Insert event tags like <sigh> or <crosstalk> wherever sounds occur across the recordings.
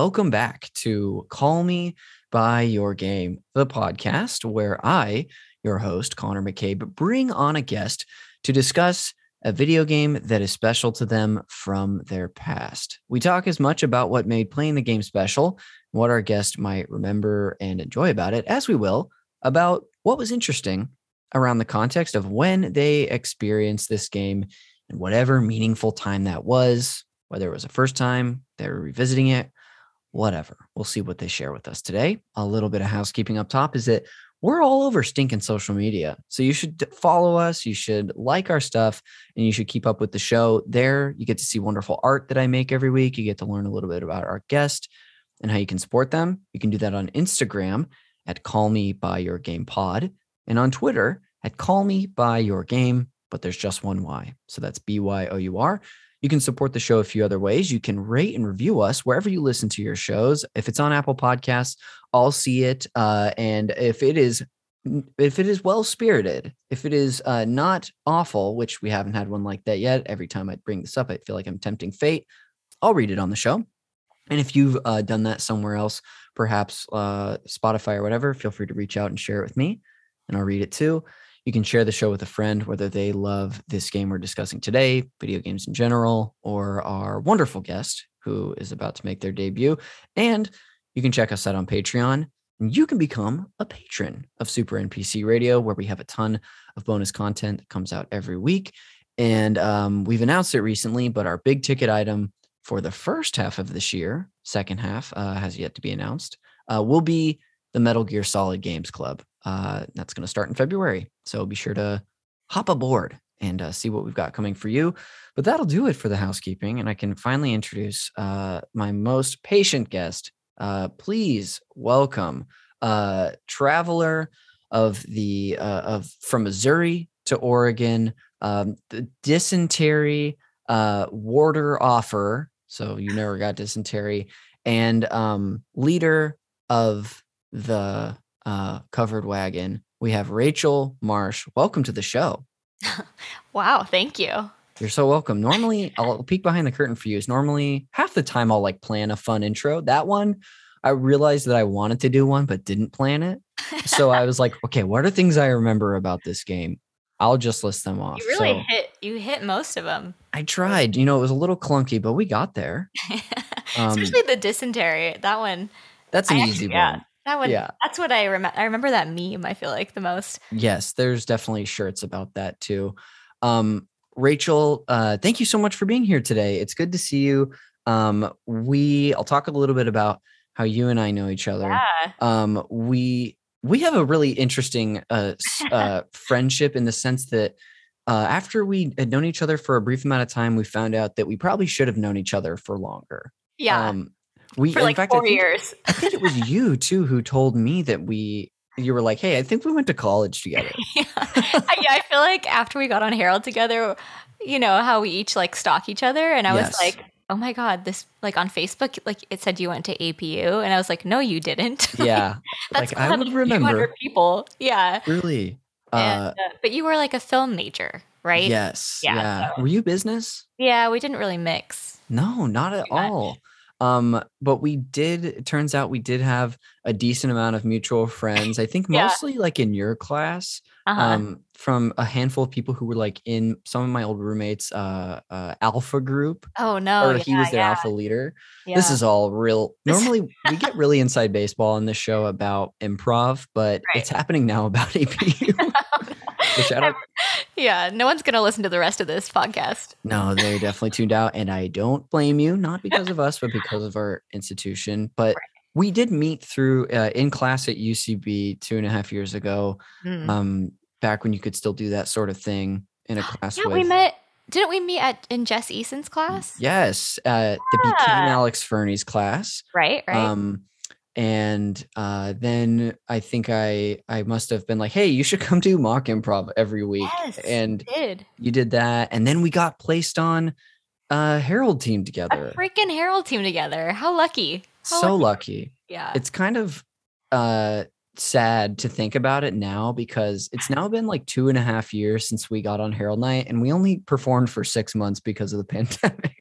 welcome back to Call Me by Your Game, the podcast where I, your host, Connor McCabe, bring on a guest to discuss a video game that is special to them from their past. We talk as much about what made playing the game special, what our guest might remember and enjoy about it, as we will about what was interesting around the context of when they experienced this game and whatever meaningful time that was, whether it was a first time, they were revisiting it, whatever. We'll see what they share with us today. A little bit of housekeeping up top is that we're all over stinking social media. So you should follow us, you should like our stuff, and you should keep up with the show. There, you get to see wonderful art that I make every week. You get to learn a little bit about our guest and how you can support them. You can do that on Instagram at Call Me By Your Game Pod and on Twitter at Call Me By Your Game, but there's just one Y. So that's B Y O U R. You can support the show a few other ways. You can rate and review us wherever you listen to your shows. If it's on Apple Podcasts, I'll see it. Uh, and if it is if it is well spirited, if it is uh, not awful, which we haven't had one like that yet, every time I bring this up, I feel like I'm tempting fate. I'll read it on the show. And if you've uh, done that somewhere else, perhaps uh, Spotify or whatever, feel free to reach out and share it with me, and I'll read it too. You can share the show with a friend, whether they love this game we're discussing today, video games in general, or our wonderful guest who is about to make their debut. And you can check us out on Patreon. And you can become a patron of Super NPC Radio, where we have a ton of bonus content that comes out every week. And um, we've announced it recently, but our big ticket item for the first half of this year, second half uh, has yet to be announced, uh, will be the Metal Gear Solid Games Club. Uh, that's going to start in February. So be sure to hop aboard and uh, see what we've got coming for you. But that'll do it for the housekeeping. And I can finally introduce uh, my most patient guest. Uh, please welcome uh, traveler of the uh, of from Missouri to Oregon, um, the dysentery warder offer. So you never got dysentery, and um, leader of the uh, covered wagon. We have Rachel Marsh. Welcome to the show. <laughs> wow, thank you. You're so welcome. Normally, I'll peek behind the curtain for you. Is normally half the time I'll like plan a fun intro. That one, I realized that I wanted to do one but didn't plan it. So I was like, okay, what are things I remember about this game? I'll just list them off. You really so hit you hit most of them. I tried. You know, it was a little clunky, but we got there. <laughs> Um, Especially the dysentery. That one. That's an easy yeah, one. That one. Yeah. That's what I remember. I remember that meme. I feel like the most. Yes, there's definitely shirts about that too. Um, Rachel, uh, thank you so much for being here today. It's good to see you. Um, we, I'll talk a little bit about how you and I know each other. Yeah. Um, we we have a really interesting uh, <laughs> uh, friendship in the sense that uh, after we had known each other for a brief amount of time, we found out that we probably should have known each other for longer. Yeah. Um, we for in like fact, I four think- years. I think it was <laughs> you too who told me that we. You were like, "Hey, I think we went to college <laughs> together." yeah. I- yeah. I feel like after we got on Herald together, you know how we each like stalk each other, and I was like. Oh my god! This like on Facebook, like it said you went to APU, and I was like, "No, you didn't." <laughs> Yeah, That's like I would 200 remember. people. Yeah, Really? and, Uh, uh, but you were like a film major, right? yes. Yeah, Yeah. so- Were you business? Yeah, we didn't really mix. No, not at all. Um, but we did. It turns out we did have a decent amount of mutual friends. I think Yeah. mostly like in your class. Uh-huh. Um, from a handful of people who were like in some of my old roommates' uh, uh alpha group, oh no, or he was their yeah, alpha leader. yeah. This is all real. <laughs> Normally, we get really inside baseball on this show about improv, but Right. it's happening now about <laughs> APU. So shout out yeah. No one's gonna listen to the rest of this podcast. No, they're definitely tuned out. And I don't blame you, not because of us, but because of our institution. But we did meet through uh, in class at UCB two and a half years ago, Mm. um, back when you could still do that sort of thing in a class yeah, with. we met. Didn't we meet at in Jess Eason's class? Yes, uh, the became Alex Fernie's class. Right. Right. Um, and uh, then I think I I must have been like, hey, you should come do mock improv every week. yes. And did you did that, and then we got placed on a Herald team together, a freaking Herald team together. How lucky. How so lucky. lucky. Yeah. It's kind of uh sad to think about it now because it's now been like two and a half years since we got on Herald Night and we only performed for six months because of the <laughs> pandemic.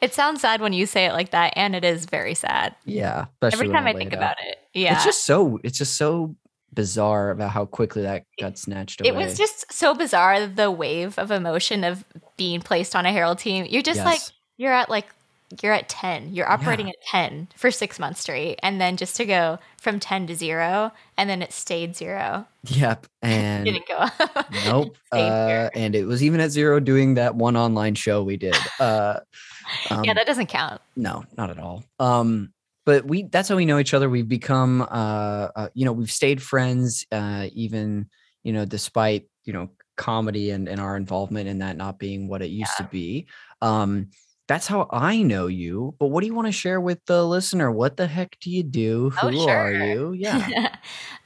It sounds sad when you say it like that, and it is very sad. Yeah. Every time I think about it. Yeah. It's just so it's just so bizarre about how quickly that got snatched away. It was just so bizarre the wave of emotion of being placed on a Herald team. You're just yes. like you're at like you're at 10 you're operating yeah. at 10 for six months straight and then just to go from 10 to 0 and then it stayed 0 yep <laughs> and didn't go up. <laughs> Nope uh, and it was even at 0 doing that one online show we did uh, <laughs> um, yeah that doesn't count. no not at all. Um, but we that's how we know each other. We've become uh, uh you know we've stayed friends uh, even you know despite you know comedy and, and our involvement in that not being what it used yeah. to be. Um that's how I know you. But what do you want to share with the listener? What the heck do you do? Oh, Who oh, sure. are you? <laughs> Yeah.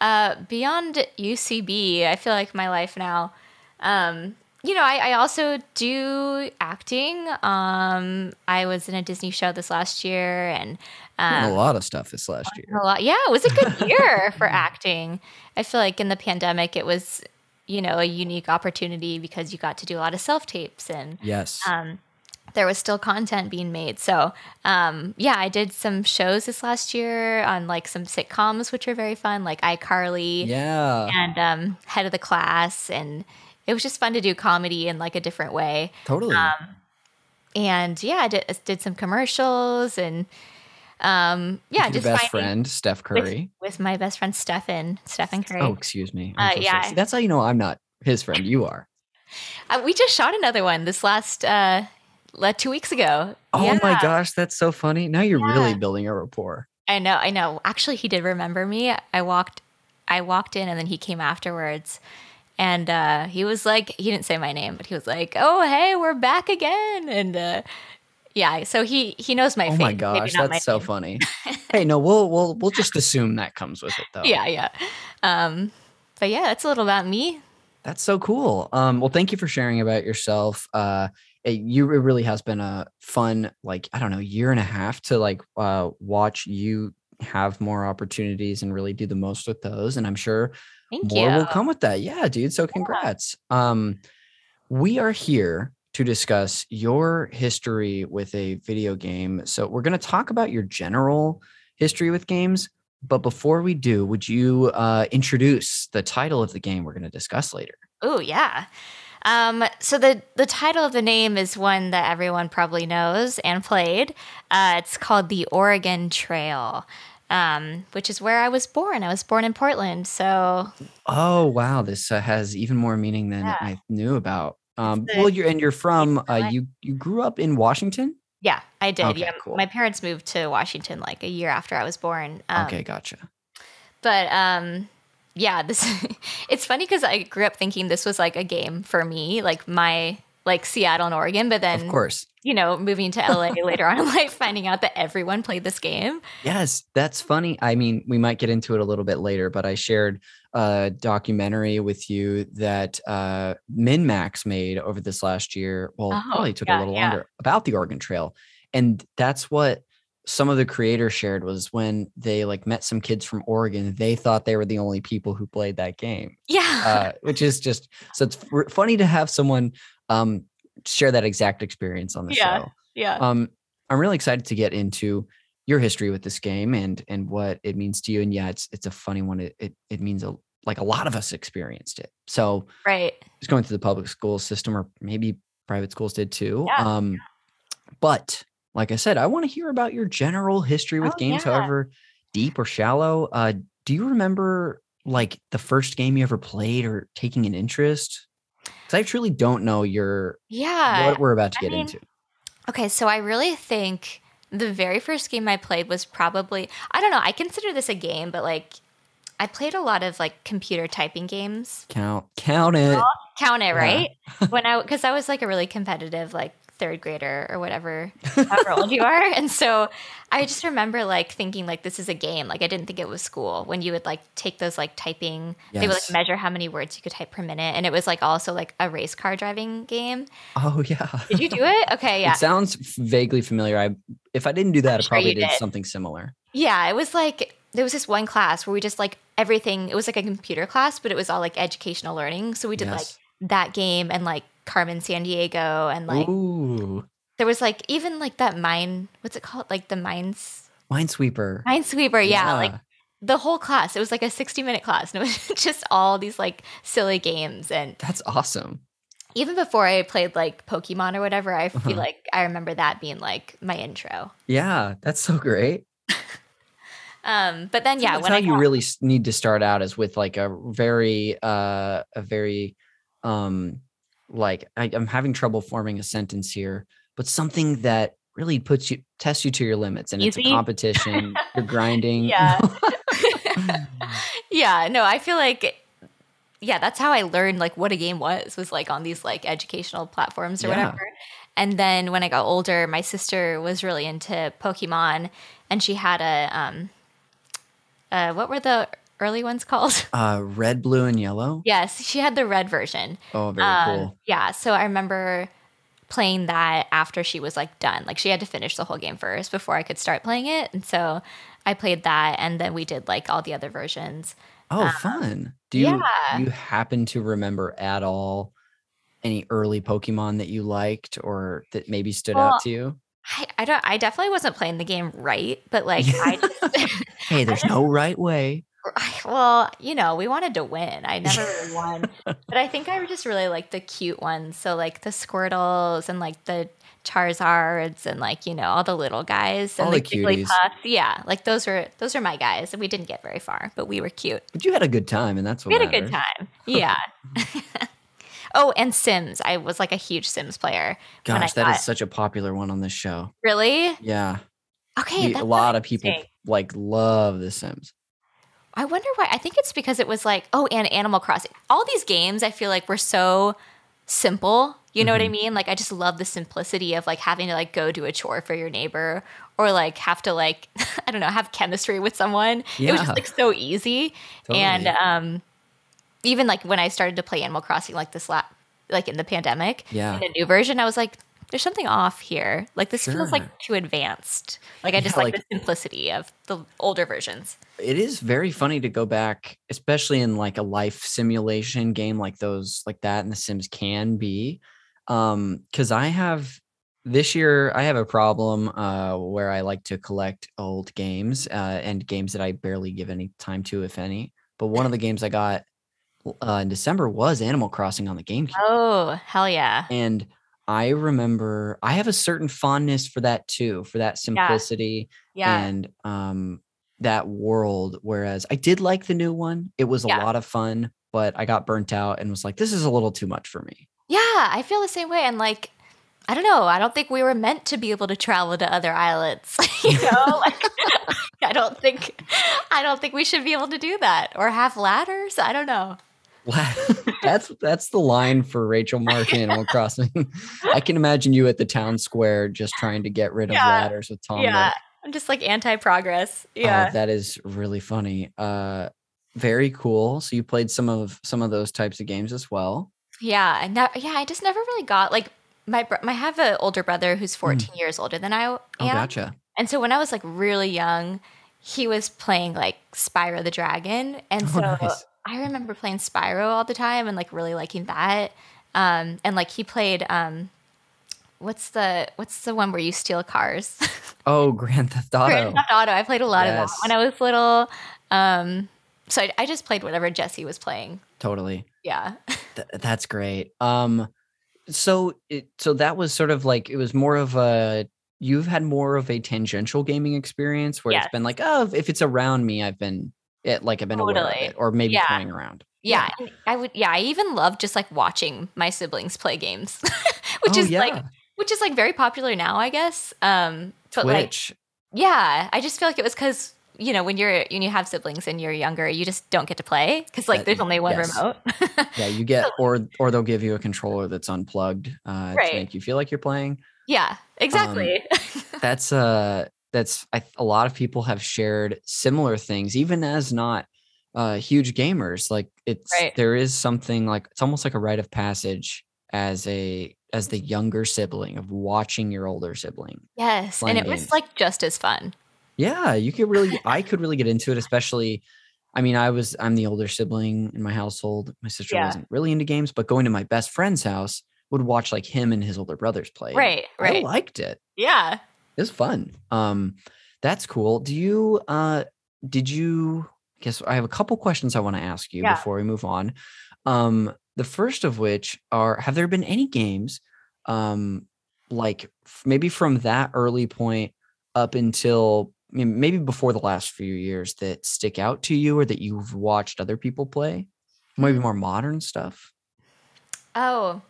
uh, beyond UCB, I feel like my life now. Um, you know, I, I, also do acting. Um, I was in a Disney show this last year, and um, a lot of stuff this last year. A lot, yeah. It was a good year for <laughs> acting. I feel like in the pandemic, it was, you know, a unique opportunity because you got to do a lot of self tapes and yes. Um, there was still content being made. So, um, yeah, I did some shows this last year on like some sitcoms, which are very fun, like iCarly, yeah, and um, Head of the Class, and it was just fun to do comedy in like a different way. Totally. Um, and yeah, I did, did some commercials and um, yeah, just best friend Steph Curry with, with, my best friend Stephen Stephen Curry. Oh, excuse me. Uh, so yeah, that's how you know I'm not his friend. You are. Uh, we just shot another one this last uh, like two weeks ago. Oh yeah. my gosh, that's so funny. Now you're yeah. really building a rapport. I know, I know. Actually, he did remember me. I walked, I walked in, and then he came afterwards, and uh, he was like, he didn't say my name, but he was like, "Oh, hey, we're back again," and uh, yeah, so he he knows my. Oh my gosh, that's so name. funny. <laughs> hey, no, we'll we'll we'll just assume that comes with it, though. Yeah, yeah. Um, but yeah, that's a little about me. That's so cool. Um, well, thank you for sharing about yourself. Uh, it, you it really has been a fun like i don't know year and a half to like uh watch you have more opportunities and really do the most with those and i'm sure Thank more you. will come with that yeah dude so congrats yeah. um we are here to discuss your history with a video game so we're going to talk about your general history with games but before we do would you uh introduce the title of the game we're going to discuss later oh yeah um, so the the title of the name is one that everyone probably knows and played. Uh, it's called the Oregon Trail. Um, which is where I was born. I was born in Portland. So, oh wow, this uh, has even more meaning than yeah. I knew about. Um, well, you're and you're from uh, you you grew up in Washington. Yeah, I did. Okay, yeah, cool. my parents moved to Washington like a year after I was born. Um, okay, gotcha. But um, yeah, this <laughs> it's funny because I grew up thinking this was like a game for me, like my like Seattle and Oregon, but then of course, you know, moving to LA <laughs> later on in life, finding out that everyone played this game. Yes, that's funny. I mean, we might get into it a little bit later, but I shared a documentary with you that uh, MinnMax made over this last year. Well, oh, probably took yeah, a little yeah. longer about the Oregon Trail, and that's what some of the creators shared was when they like met some kids from Oregon, they thought they were the only people who played that game. Yeah. Uh, which is just so it's f- funny to have someone um, share that exact experience on the yeah. show. Yeah. Um, I'm really excited to get into your history with this game and and what it means to you. And yeah, it's it's a funny one. It it, it means a like a lot of us experienced it. So right, just going through the public school system or maybe private schools did too. Yeah. Um, but like I said, I want to hear about your general history with oh, games, yeah. however deep or shallow. Uh, do you remember like the first game you ever played or taking an interest? Because I truly don't know your yeah what we're about to I get mean, into. Okay, so I really think the very first game I played was probably I don't know. I consider this a game, but like I played a lot of like computer typing games. Count, count it, count it, right? Yeah. when I because I was like a really competitive like third grader or whatever, <laughs> however old you are. And so I just remember like thinking like this is a game. Like I didn't think it was school when you would like take those like typing. Yes. They would like measure how many words you could type per minute, and it was like also like a race car driving game. Oh yeah. Did you do it? <laughs> Okay, yeah. It sounds vaguely familiar. I if I didn't do that, I'm I probably did. did something similar. Yeah, it was like there was this one class where we just like everything. It was like a computer class, but it was all like educational learning. So we did yes. like that game and like Carmen Sandiego and like Ooh. there was like even like that mine. What's it called? Like the mines Minesweeper. Minesweeper. Yeah, like the whole class. It was like a 60 minute class, and it was <laughs> just all these like silly games. And that's awesome. Even before I played like Pokemon or whatever, I feel Uh-huh. like I remember that being like my intro. Yeah, that's so great. <laughs> Um, but then So yeah, that's how I you really need to start out is with like a very uh a very um like I, i'm having trouble forming a sentence here but something that really puts you tests you to your limits and it's a competition you're <laughs> grinding Yeah. <laughs> yeah, no, I feel like yeah, that's how I learned like what a game was was like on these like educational platforms or Yeah. whatever. And then when I got older, my sister was really into Pokemon and she had a um uh what were the early ones called? <laughs> uh red blue and yellow yes, she had the red version. oh very Um, cool Yeah, so I remember playing that after she was like done. Like she had to finish the whole game first before I could start playing it. And so I played that and then we did like all the other versions. oh fun do you um, yeah. you happen to remember at all any early pokemon that you liked or that maybe stood Well, out to you I, I don't I definitely wasn't playing the game right, but like I <laughs> just hey <laughs> there's no right way well, you know, we wanted to win. I never really <laughs> won. But I think I just really like the cute ones. So like the Squirtles and like the Charizards and like, you know, all the little guys and All the cuties. Jigglypuffs. Yeah. Like those were those are my guys. And we didn't get very far, but we were cute. but you had a good time and that's what We had a good time. <laughs> Yeah. <laughs> oh, and Sims. I was like a huge Sims player. Gosh, that got- is such a popular one on this show. Really? Yeah, Okay. A lot of people like love The Sims. I wonder why. I think it's because it was like, oh, and Animal Crossing. All these games, I feel like were so simple. You know what I Mhm. mean? Like, I just love the simplicity of like having to like go do a chore for your neighbor or like have to like, <laughs> I don't know, have chemistry with someone. It was just like so easy. And um, even like when I started to play Animal Crossing, like this la- like in the pandemic, Yeah. in a new version, I was like, there's something off here. Like this feels like too advanced. Like I just Yeah, like, like- the simplicity of the older versions. It is very funny to go back, especially in like a life simulation game like those, like that, and The Sims can be. Um, because I have this year, I have a problem uh where I like to collect old games uh and games that I barely give any time to, if any. But one of the games I got uh, in December was Animal Crossing on the GameCube. Oh, hell yeah. And I remember I have a certain fondness for that too, for that simplicity Yeah. and um that world. Whereas I did like the new one. It was a Yeah. lot of fun, but I got burnt out and was like, this is a little too much for me. Yeah, I feel the same way. And like, I don't know. I don't think we were meant to be able to travel to other islands. <laughs> you know, <laughs> like <laughs> I don't think I don't think we should be able to do that or have ladders. I don't know. <laughs> that's that's the line for Rachel Marsh in Animal Crossing. I can imagine you at the town square just trying to get rid of Yeah. ladders with Tom. yeah, I'm just like anti-progress. Oh, Yeah, that is really funny. Uh, very cool. So you played some of some of those types of games as well. yeah, and that, yeah. I just never really got like my bro- my I have an older brother who's 14 years older than I am. Hmm. Oh, gotcha. And so when I was like really young, he was playing like Spyro the Dragon. And Oh, so nice. I remember playing Spyro all the time and like really liking that. Um, and like he played um, what's the what's the one where you steal cars? <laughs> Oh, Grand Theft Auto. Grand Theft Auto. I played a lot of Yes. that when I was little. Um, so I, I just played whatever Jesse was playing. Totally. Yeah. Th- that's great. Um, so it so that was sort of like it was more of a you've had more of a tangential gaming experience where Yes. it's been like oh if it's around me I've been it like I've been aware of it or maybe Yeah. playing around. Yeah, and I would. Yeah, I even love just like watching my siblings play games, <laughs> which Oh, is like which is like very popular now, I guess. Um, but like Twitch. Yeah, I just feel like it was because you know when you're when you have siblings and you're younger, you just don't get to play because like there's only one yes. remote. yeah, you <laughs> get or or they'll give you a controller that's unplugged uh, Right. to make you feel like you're playing. yeah, exactly. <laughs> that's uh that's I, a lot of people have shared similar things even as not uh huge gamers like it's Right. there is something like it's almost like a rite of passage as a as the younger sibling of watching your older sibling yes, and it was like just as fun. yeah you could really <laughs> i could really get into it especially i mean i was i'm the older sibling in my household my sister Yeah. wasn't really into games but going to my best friend's house would watch like him and his older brothers play. and Right, I right. liked it. Yeah. It was fun. Um, that's cool. Do you uh did you I guess I have a couple questions I want to ask you Yeah. before we move on. Um, the first of which are have there been any games um like maybe from that early point up until I mean, maybe before the last few years that stick out to you or that you've watched other people play? Maybe Hmm. more modern stuff. Oh.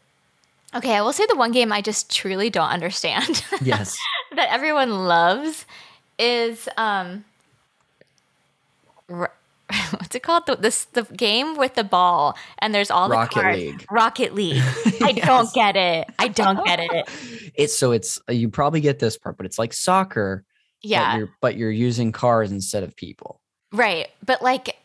Okay, I will say the one game I just truly don't understand <laughs> Yes. that everyone loves is um r- <laughs> what's it called? The this the game with the ball and there's all the Rocket cards. League. Rocket League. <laughs> I don't get it. I don't get it. It's so it's uh, you probably get this part, but it's like soccer, but Yeah. you're but you're using cars instead of people. Right. But like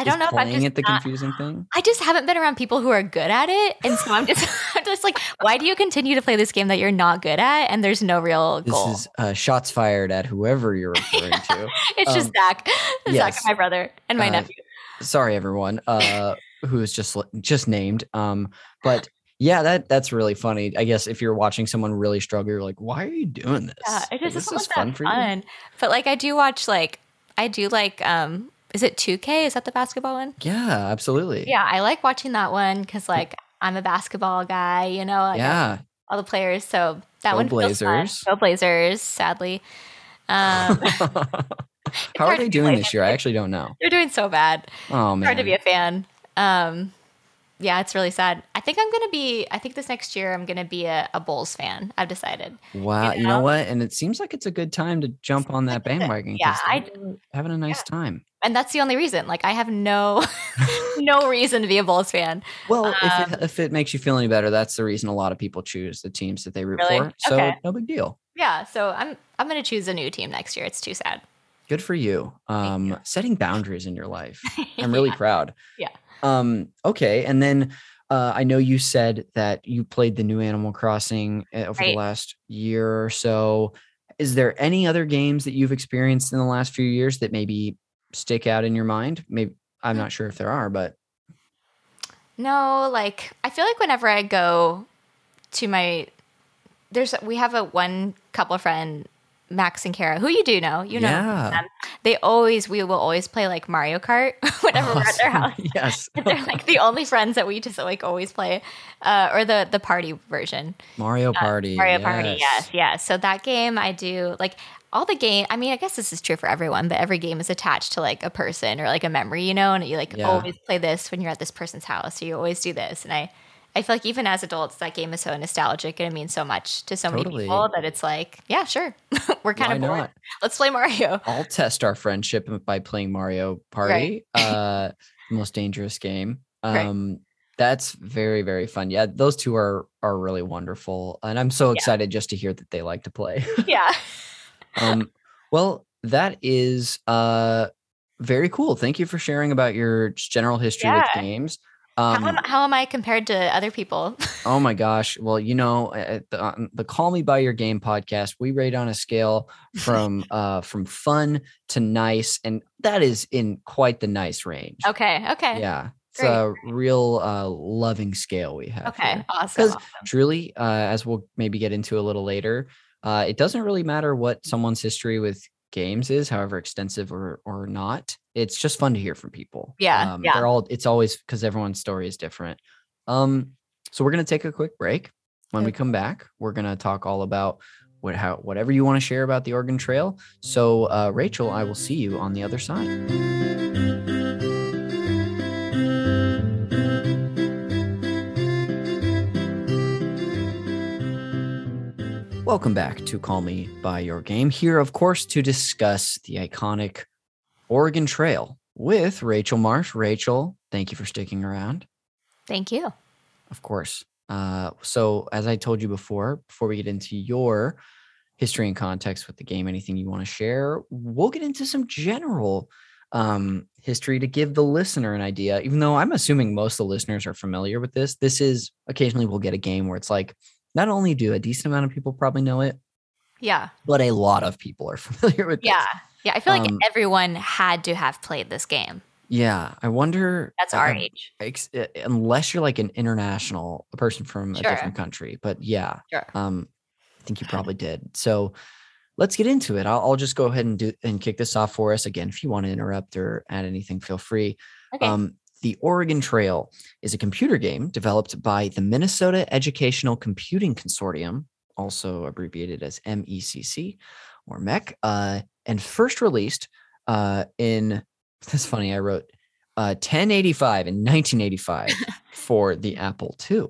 I don't know if I'm just it the not- confusing thing. I just haven't been around people who are good at it. And so I'm just <laughs> I'm just like, why do you continue to play this game that you're not good at and there's no real This is uh, shots fired at whoever you're <laughs> referring to. it's just um, Zach. Zach, yes. my brother, and my Uh, nephew. Sorry, everyone, uh, <laughs> who is just just named. Um, but yeah, that that's really funny. I guess if you're watching someone really struggle, you're like, why are you doing this? Yeah, it Like, just this doesn't is fun that for you. fun. But like I do watch like I do like um is it 2K? Is that the basketball one? Yeah, absolutely. Yeah, I like watching that one because like I'm a basketball guy, you know, like yeah. all the players. So that Go one feels fun. Blazers. Go Blazers, sadly. Um, <laughs> <laughs> How are they doing this year? I actually don't know. they're doing so bad. Oh man. hard to be a fan. Um, yeah, it's really sad. I think I'm gonna be. I think this next year I'm gonna be a, a Bulls fan. I've decided. Wow, you know? know what? And it seems like it's a good time to jump on that <laughs> bandwagon. Yeah, I- having a nice time. and that's the only reason. Like I have no <laughs> no <laughs> reason to be a Bulls fan. Well, if Um, it, if it makes you feel any better, that's the reason a lot of people choose the teams that they root Really? for. So Okay. no big deal. Yeah, so I'm I'm gonna choose a new team next year. It's too sad. Good for you. Um, you. setting boundaries in your life. <laughs> I'm really Yeah. proud. Yeah. Um, okay. And then uh, I know you said that you played the new Animal Crossing uh, over the last year or so. Is there any other games that you've experienced in the last few years that maybe stick out in your mind? Maybe I'm Mm. not sure if there are, but No, like I feel like whenever I go to my there's we have a one couple friend Max and Kara who you do know you know yeah. them. they always we will always play like Mario Kart <laughs> whenever we're at their house. <laughs> <laughs> yes. They're like the only friends that we just like always play, uh, or the the party version. Mario Party. Mario Party, yes, yes. So that game I do like all the game. I mean, I guess this is true for everyone, but every game is attached to like a person or like a memory, you know. And you like Yeah. always play this when you're at this person's house. So you always do this, and I. I feel like even as adults, that game is so nostalgic and it means so much to so Totally. many people that it's like, yeah, sure, <laughs> we're kind Why of bored. not? Let's play Mario. I'll test our friendship by playing Mario Party. uh most dangerous game. Right. Um that's very very fun. Yeah, those two are are really wonderful and I'm so Yeah. excited just to hear that they like to play. <laughs> yeah, um well, that is uh very cool. Thank you for sharing about your general history with Yeah. Games. how, Um, am, how am I compared to other people? <laughs> Oh my gosh. Well, you know, uh, the, on the Call Me by Your Game podcast, we rate on a scale from <laughs> uh from fun to nice, and that is in quite the nice range. okay, okay, Yeah. It's Great. a real uh loving scale we have. okay, here. awesome. 'Cause awesome. Truly, uh, as we'll maybe get into a little later, uh, it doesn't really matter what someone's history with games is, however extensive or or not. It's just fun to hear from people. Yeah, Um, yeah. They're all. It's always because everyone's story is different. Um, so we're gonna take a quick break. When we come back, we're gonna talk all about what how whatever you want to share about the Oregon Trail. So, uh, Rachel, I will see you on the other side. Welcome back to Call Me by Your Game. Here, of course, to discuss the iconic Oregon Trail with Rachel Marsh. Rachel, thank you for sticking around. Thank you. Of course. Uh, so, as I told you before, before we get into your history and context with the game, anything you want to share, we'll get into some general um, history to give the listener an idea. Even though I'm assuming most of the listeners are familiar with this, this is occasionally we'll get a game where it's like, not only do a decent amount of people probably know it, Yeah, but a lot of people are <laughs> familiar with yeah, this. Yeah. I feel like Um, everyone had to have played this game. Yeah, I wonder. That's our um, age. ex- uh, unless you're like an international a person from a different country. But yeah, Sure. um, I think you probably did. So let's get into it. I'll, I'll just go ahead and do and kick this off for us again. If you want to interrupt or add anything, feel free. Okay. Um, the Oregon Trail is a computer game developed by the Minnesota Educational Computing Consortium, also abbreviated as MECC or MEC, uh, and first released uh, in. <laughs> That's funny. I wrote uh, 1085 in 1985 <laughs> for the Apple II.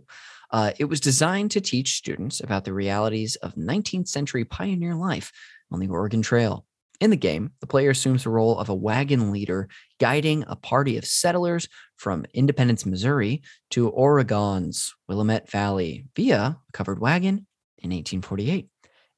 Uh, it was designed to teach students about the realities of 19th century pioneer life on the Oregon Trail. In the game, the player assumes the role of a wagon leader guiding a party of settlers from Independence, Missouri to Oregon's Willamette Valley via a covered wagon in 1848.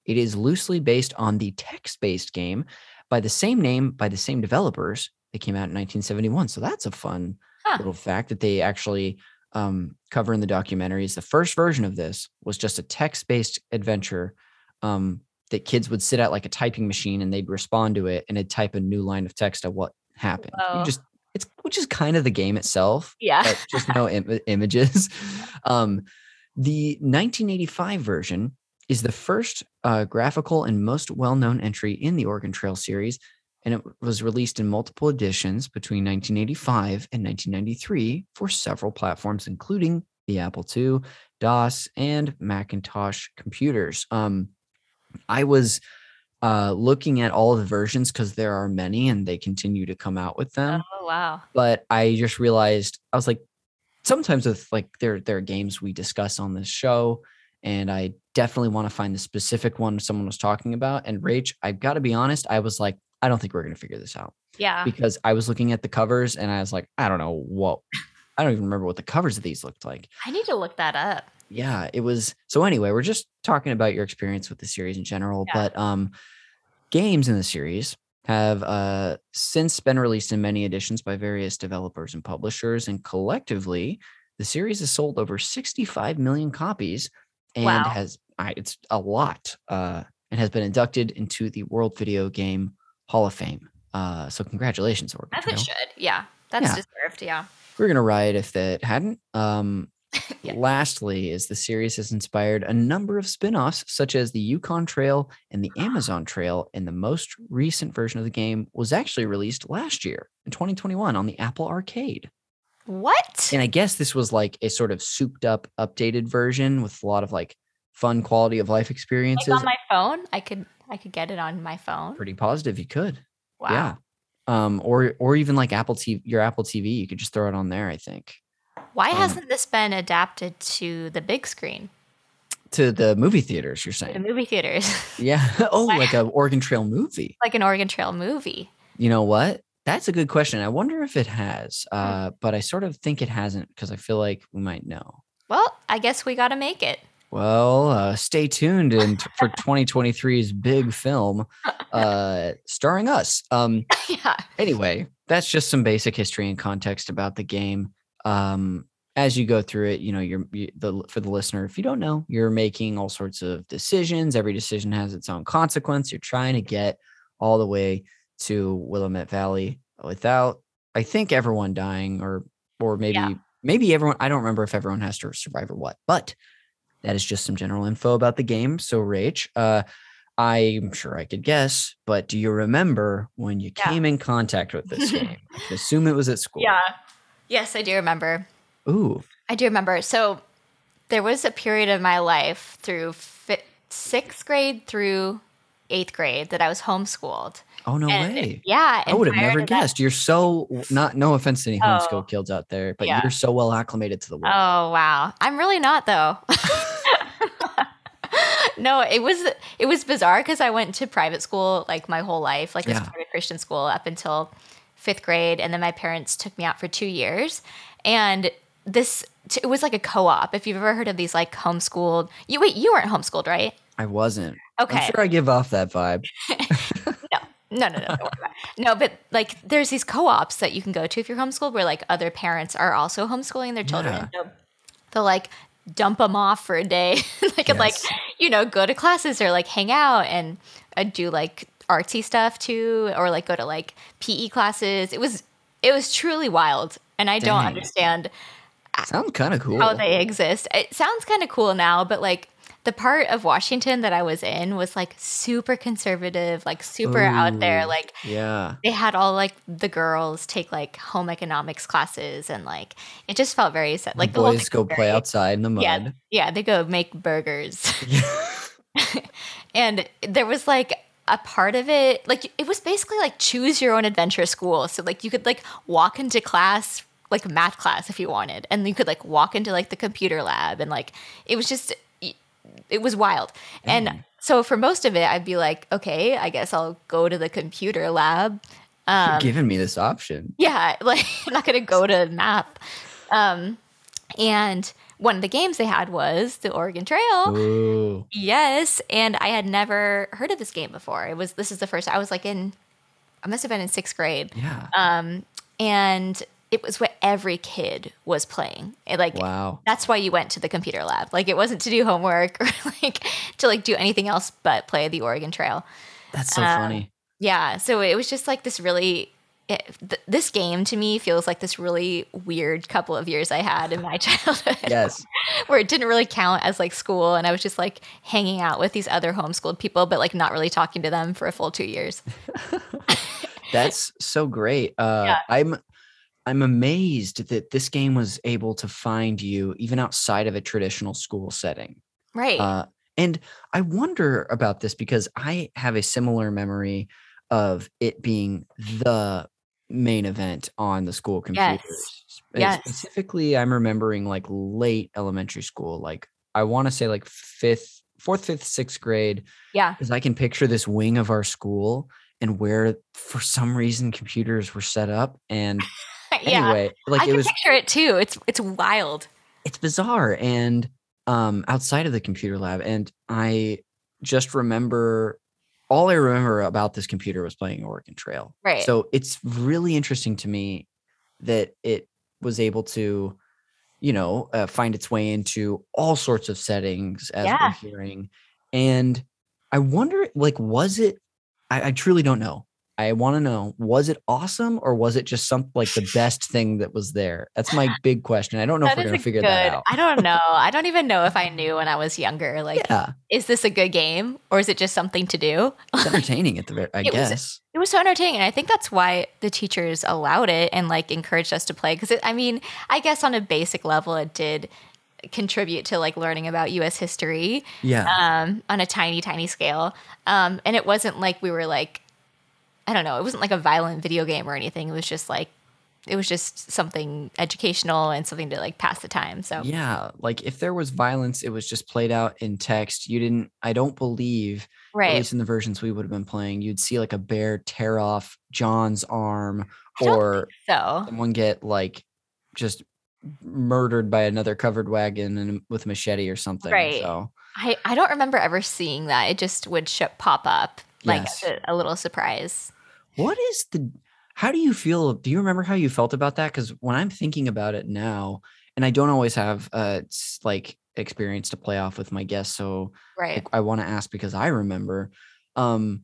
It is loosely based on the text based game by the same name by the same developers that came out in 1971. So that's a fun Huh. little fact that they actually um, cover in the documentaries. The first version of this was just a text based adventure um, that kids would sit at like a typing machine and they'd respond to it and it'd type a new line of text of what happened. You just it's which is kind of the game itself, Yeah. but just no Im- images. <laughs> Um, the 1985 version is the first uh, graphical and most well-known entry in the Oregon Trail series, and it was released in multiple editions between 1985 and 1993 for several platforms, including the Apple II, DOS, and Macintosh computers. Um, I was uh, looking at all the versions because there are many, and they continue to come out with them oh wow. but I just realized I was like, sometimes with like there there are games we discuss on this show, and I definitely want to find the specific one someone was talking about. And Rach, I've got to be honest, I was like, I don't think we're gonna figure this out Yeah. because I was looking at the covers and I was like, I don't know what, I don't even remember what the covers of these looked like. I need to look that up. Yeah, it was. So anyway, we're just talking about your experience with the series in general, Yeah. but um, games in the series have uh, since been released in many editions by various developers and publishers, and collectively, the series has sold over 65 million copies and Wow. has I, it's a lot uh, and has been inducted into the World Video Game Hall of Fame. Uh, so congratulations, Oregon As it should. Yeah. That's Yeah. deserved. Yeah. We're gonna riot if that hadn't. Um, <laughs> Yeah. Lastly, is the series has inspired a number of spin-offs, such as the Yukon Trail and the Amazon Trail, and the most recent version of the game was actually released last year in 2021 on the Apple Arcade. What? And I guess this was like a sort of souped-up, updated version with a lot of like fun quality of life Like experiences. on my phone? I could I could get it on my phone. Pretty positive you could. Wow. Yeah. Um, or or even like Apple TV, your Apple TV, you could just throw it on there, I think. Why Um, hasn't this been adapted to the big screen? To the movie theaters, you're saying? The movie theaters. Yeah. <laughs> Oh, like a Oregon Trail movie. like an Oregon Trail movie. You know what? That's a good question. I wonder if it has, Hmm. uh, but I sort of think it hasn't because I feel like we might know. Well, I guess we got to make it. Well, uh, stay tuned t- for <laughs> 2023's big film, uh, starring us. Um, <laughs> yeah. anyway, that's just some basic history and context about the game. Um, as you go through it, you know, you're you, the for the listener. If you don't know, you're making all sorts of decisions. Every decision has its own consequence. You're trying to get all the way to Willamette Valley without, I think, everyone dying, or or maybe Yeah. maybe everyone. I don't remember if everyone has to survive or what, but that is just some general info about the game. So, Rach, uh, I'm sure I could guess, but do you remember when you Yeah. came in contact with this <laughs> game? I assume it was at school. Yeah. Yes, I do remember. Ooh. I do remember. So there was a period of my life through fi- sixth grade through eighth grade that I was homeschooled. Oh no And- way. Yeah. I would have never to that- guessed. You're so not no offense to any homeschool Oh. kids out there, but Yeah. you're so well acclimated to the world. Oh wow. I'm really not though. <laughs> no, it was it was bizarre because I went to private school like my whole life, like Yeah. private Christian school up until fifth grade, and then my parents took me out for two years, and this it was like a co-op. If you've ever heard of these like homeschooled, you wait, you weren't homeschooled, right? I wasn't. Okay, I'm sure I give off that vibe. <laughs> no, no, no, don't worry about it. no. But like, there's these co-ops that you can go to if you're homeschooled, where like other parents are also homeschooling their children. Yeah. So they'll like dump them off for a day. <laughs> they could like, you know, go to classes or like hang out and uh, do like artsy stuff too, or like go to like PE classes. It was it was truly wild, and I don't understand Sounds kind of cool. how they exist. It sounds kind of cool now, but like the part of Washington that I was in was like super conservative, like super out there. Like yeah. they had all like the girls take like home economics classes, and like it just felt very sad. Like the the whole boys go play outside in the mud. Yeah, yeah, they go make burgers. <laughs> <laughs> and there was like a part of it like it was basically like choose your own adventure school so like you could like walk into class like math class if you wanted and you could like walk into like the computer lab and like it was just it was wild and Dang. so for most of it i'd be like okay i guess i'll go to the computer lab You're um, giving me this option. yeah, <laughs> like I'm not gonna go to math. Um, and one of the games they had was the Oregon Trail. Ooh. Yes, and I had never heard of this game before. It was this is the first. I was like in, I must have been in sixth grade, Yeah. um, and it was what every kid was playing. It, like wow. that's why you went to the computer lab. Like it wasn't to do homework or <laughs> like to like do anything else but play the Oregon Trail. That's so um, funny. Yeah, so it was just like this really. It, th- this game to me feels like this really weird couple of years I had in my <laughs> childhood. Yes. <laughs> where it didn't really count as like school, and I was just like hanging out with these other homeschooled people, but like not really talking to them for a full two years. That's so great. Uh, Yeah. I'm I'm amazed that this game was able to find you even outside of a traditional school setting. Right. Uh, and I wonder about this because I have a similar memory of it being the main event on the school computers. S- uh, Yes. Specifically, I'm remembering like late elementary school, like I want to say like fifth, fourth, fifth, sixth grade, yeah. because I can picture this wing of our school and where for some reason computers were set up. And yeah. anyway, like I it can was picture it too. It's it's wild. it's bizarre and um outside of the computer lab and i just remember all i remember about this computer was playing oregon trail Right. so it's really interesting to me that it was able to you know uh, find its way into all sorts of settings as Yeah. we're hearing and i wonder like was it i, I truly don't know i want to know was it awesome or was it just some like the <laughs> best thing that was there that's my big question i don't know if we're gonna figure good. that out I don't know. <laughs> I don't even know if I knew when I was younger. Like, yeah is this a good game or is it just something to do? it's <laughs> entertaining at the very i It was- guess It was so entertaining. And I think that's why the teachers allowed it and like encouraged us to play. Cause it, I mean, I guess on a basic level, it did contribute to like learning about US history yeah um, on a tiny, tiny scale. Um, and it wasn't like we were like, I don't know, it wasn't like a violent video game or anything. It was just like, it was just something educational and something to like pass the time. So, yeah like if there was violence it was just played out in text you didn't i don't believe at least in the versions we would have been playing you'd see like a bear tear off john's arm or So, someone get like just murdered by another covered wagon and with a machete or something Right. so I, I don't remember ever seeing that. It just would sh- pop up like Yes. a, a little surprise. What is the how do you feel? Do you remember how you felt about that? Because when I'm thinking about it now, and I don't always have uh like experience to play off with my guests, so Right. I, I want to ask because I remember um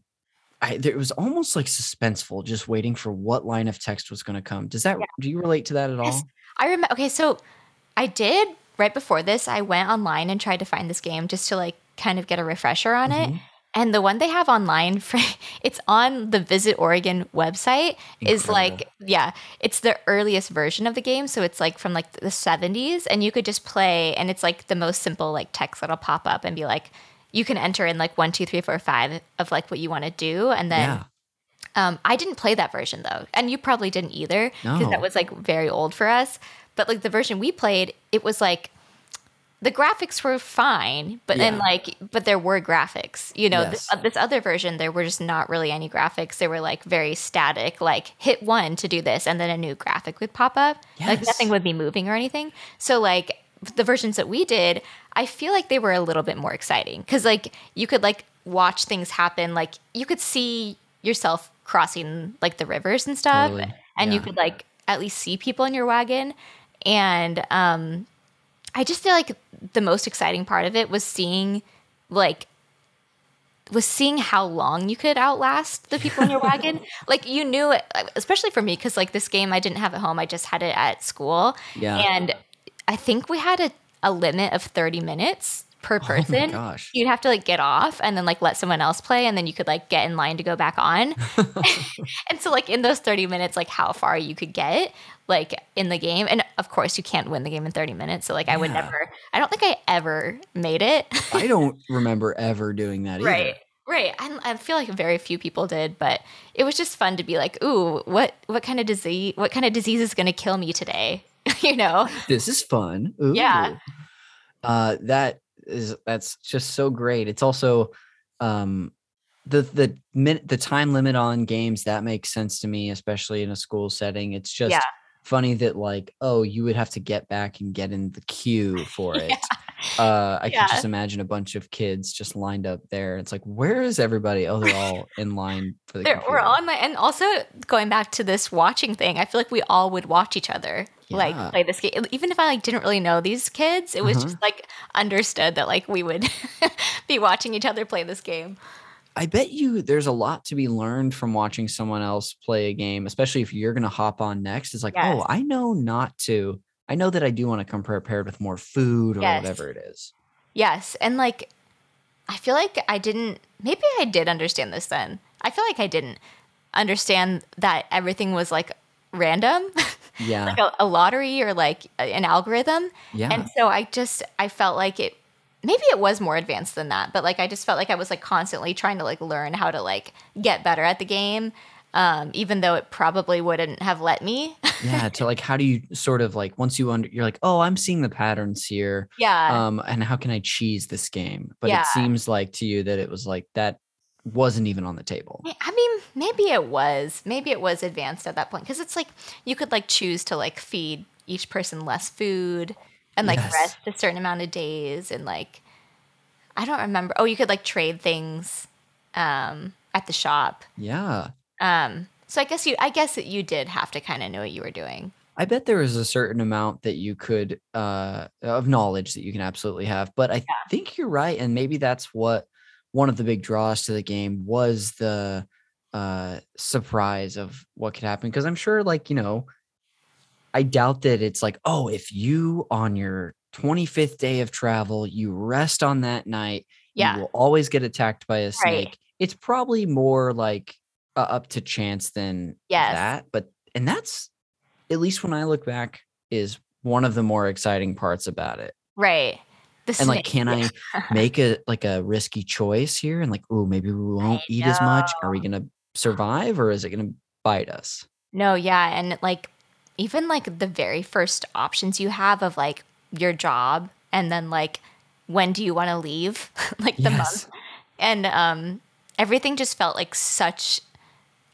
I there was almost like suspenseful just waiting for what line of text was going to come. Does that Yeah. do you relate to that at all? Yes. I remember. Okay, so I did right before this. I went online and tried to find this game just to like kind of get a refresher on it. And the one they have online <laughs> for it's on the Visit Oregon website is like yeah, it's the earliest version of the game, so it's like from like the 70s and you could just play and it's like the most simple like text that'll pop up and be like you can enter in like one, two, three, four, five of like what you want to do and then yeah. um, I didn't play that version though, and you probably didn't either because No. that was like very old for us. But like the version we played, it was like the graphics were fine, but then Yeah. like, but there were graphics. You know, this, Yes. uh, this other version, there were just not really any graphics. They were like very static, like hit one to do this, and then a new graphic would pop up. Like nothing would be moving or anything. So like the versions that we did, I feel like they were a little bit more exciting because like you could like watch things happen. Like you could see yourself crossing like the rivers and stuff, Totally. and you could like at least see people in your wagon. And um, I just feel like the most exciting part of it was seeing like was seeing how long you could outlast the people in your <laughs> wagon. Like you knew it, especially for me, because like this game I didn't have at home. I just had it at school. Yeah. And I think we had a, a limit of 30 minutes per person. Oh gosh. You'd have to like get off and then like let someone else play and then you could like get in line to go back on. <laughs> <laughs> and so like in those 30 minutes like how far you could get like in the game and of course you can't win the game in 30 minutes so like I would never I don't think I ever made it. I <laughs> don't remember ever doing that either. Right. Right. I, I feel like very few people did, but it was just fun to be like, ooh, what what kind of disease what kind of disease is gonna kill me today? you know? This is fun. Ooh. Yeah. Uh, that is that's just so great. It's also um the the min- the time limit on games that makes sense to me, especially in a school setting. It's just Yeah. funny that like oh you would have to get back and get in the queue <laughs> for it. Uh, I Yeah. can just imagine a bunch of kids just lined up there. It's like where is everybody? Oh, they're all <laughs> in line for the. We're all in my, and also going back to this watching thing, I feel like we all would watch each other Yeah. like play this game. Even if I like didn't really know these kids, it was Uh-huh. just like understood that like we would <laughs> be watching each other play this game. I bet you there's a lot to be learned from watching someone else play a game, especially if you're going to hop on next. It's like, Yes. oh, I know not to. I know that I do want to come prepared with more food or Yes. whatever it is. Yes, and like I feel like I didn't maybe I did understand this then. I feel like I didn't understand that everything was like random, <laughs> Yeah. like a, a lottery or like a- an algorithm. yeah. And so I just I felt like it maybe it was more advanced than that, but like I just felt like I was like constantly trying to like learn how to like get better at the game. Um, even though it probably wouldn't have let me. <laughs> yeah. To like, how do you sort of like, once you under, you're like, oh, I'm seeing the patterns here. yeah. Um, and how can I cheese this game? But Yeah. it seems like to you that it was like that wasn't even on the table. I mean, maybe it was. Maybe it was advanced at that point because it's like you could like choose to like feed each person less food and like Yes. rest a certain amount of days and like I don't remember. Oh, you could like trade things um at the shop. Yeah. Um so I guess you I guess that you did have to kind of know what you were doing. I bet there is a certain amount that you could uh of knowledge that you can absolutely have. But I think you're right. And maybe that's what one of the big draws to the game was the uh surprise of what could happen. Cause I'm sure like, you know, I doubt that it's like, oh, if you on your 25th day of travel, you rest on that night, Yeah. you will always get attacked by a Right. snake. It's probably more like uh, up to chance than Yes. that. But and that's at least when I look back, is one of the more exciting parts about it. Right. The And like, can. I <laughs> make a like a risky choice here? And like, oh, maybe we won't eat as much. Are we gonna survive or is it gonna bite us? No, yeah, and like even like the very first options you have of like your job and then like when do you want to leave? <laughs> like the Yes. month. And um everything just felt like such